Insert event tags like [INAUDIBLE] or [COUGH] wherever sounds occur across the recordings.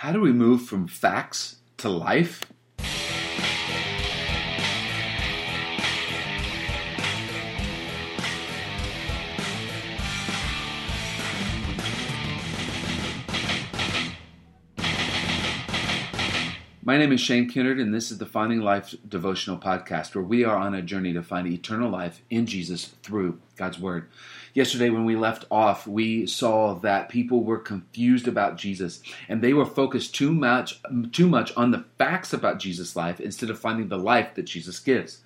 How do we move from facts to life? My name is Shane Kinnard, and this is the Finding Life devotional podcast where we are on a journey to find eternal life in Jesus through God's Word. Yesterday, when we left off, we saw that people were confused about Jesus and they were focused too much, too much on the facts about Jesus' life instead of finding the life that Jesus gives.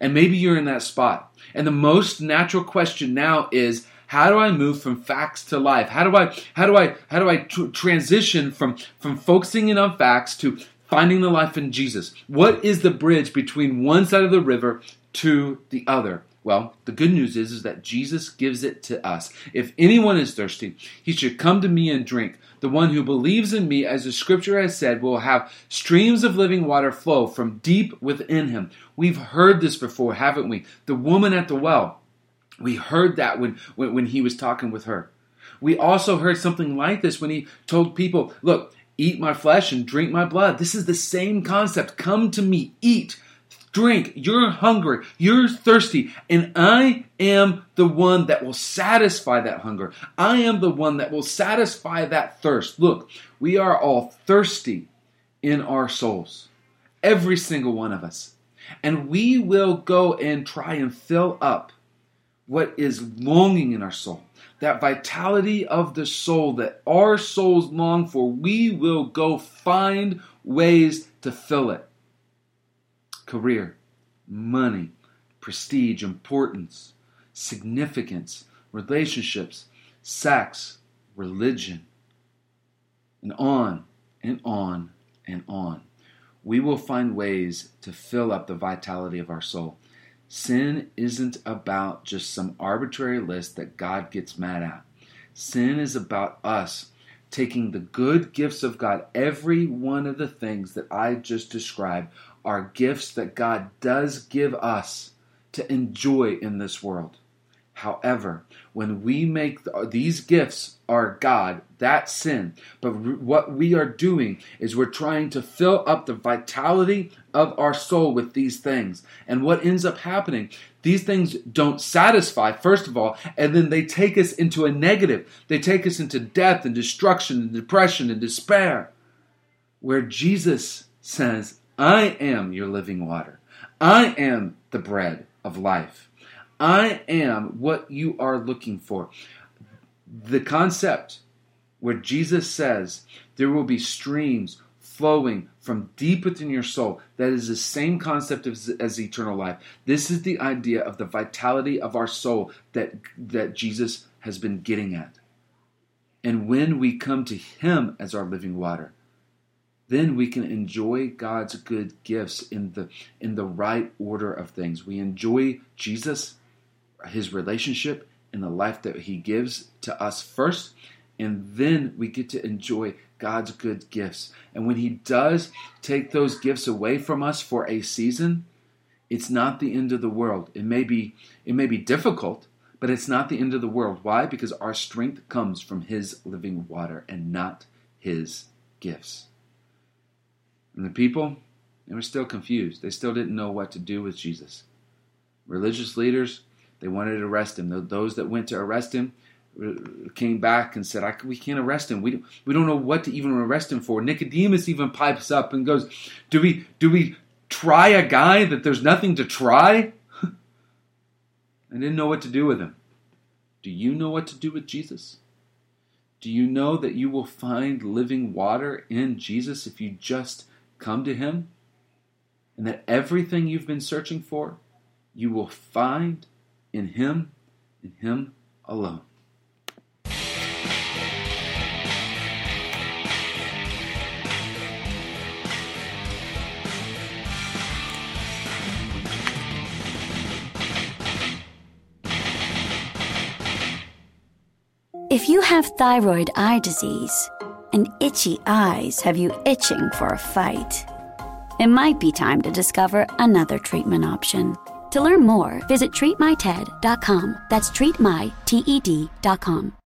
And maybe you're in that spot. And the most natural question now is, how do I move from facts to life? How do I how do I how do I tr- transition from from focusing in on facts to finding the life in Jesus. What is the bridge between one side of the river to the other? Well, the good news is, is that Jesus gives it to us. If anyone is thirsty, he should come to me and drink. The one who believes in me, as the scripture has said, will have streams of living water flow from deep within him. We've heard this before, haven't we? The woman at the well. We heard that when, when, when he was talking with her. We also heard something like this when he told people, Look, eat my flesh and drink my blood. This is the same concept. Come to me, eat, drink. You're hungry, you're thirsty, and I am the one that will satisfy that hunger. I am the one that will satisfy that thirst. Look, we are all thirsty in our souls, every single one of us. And we will go and try and fill up what is longing in our soul that vitality of the soul that our souls long for, we will go find ways to fill it. Career, money, prestige, importance, significance, relationships, sex, religion, and on and on and on. We will find ways to fill up the vitality of our soul. Sin isn't about just some arbitrary list that God gets mad at. Sin is about us taking the good gifts of God. Every one of the things that I just described are gifts that God does give us to enjoy in this world. However, when we make these gifts our God, that's sin. But what we are doing is we're trying to fill up the vitality of our soul with these things. And what ends up happening, these things don't satisfy, first of all, and then they take us into a negative. They take us into death and destruction and depression and despair. Where Jesus says, I am your living water, I am the bread of life. I am what you are looking for. The concept where Jesus says there will be streams flowing from deep within your soul. That is the same concept as, as, eternal life. This is the idea of the vitality of our soul that, that Jesus has been getting at. And when we come to Him as our living water, then we can enjoy God's good gifts in the in the right order of things. We enjoy Jesus his relationship and the life that he gives to us first and then we get to enjoy God's good gifts. And when He does take those gifts away from us for a season, it's not the end of the world. It may be it may be difficult, but it's not the end of the world. Why? Because our strength comes from His living water and not His gifts. And the people, they were still confused. They still didn't know what to do with Jesus. Religious leaders they wanted to arrest him. Those that went to arrest him uh, came back and said, "We can't arrest him. We we don't know what to even arrest him for." Nicodemus even pipes up and goes, "Do we do we try a guy that there's nothing to try?" [LAUGHS] I didn't know what to do with him. Do you know what to do with Jesus? Do you know that you will find living water in Jesus if you just come to Him? And that everything you've been searching for, you will find in Him, in Him alone. If you have thyroid eye disease and itchy eyes have you itching for a fight, it might be time to discover another treatment option. To learn more, visit treatmyted.com. That's treatmyted.com.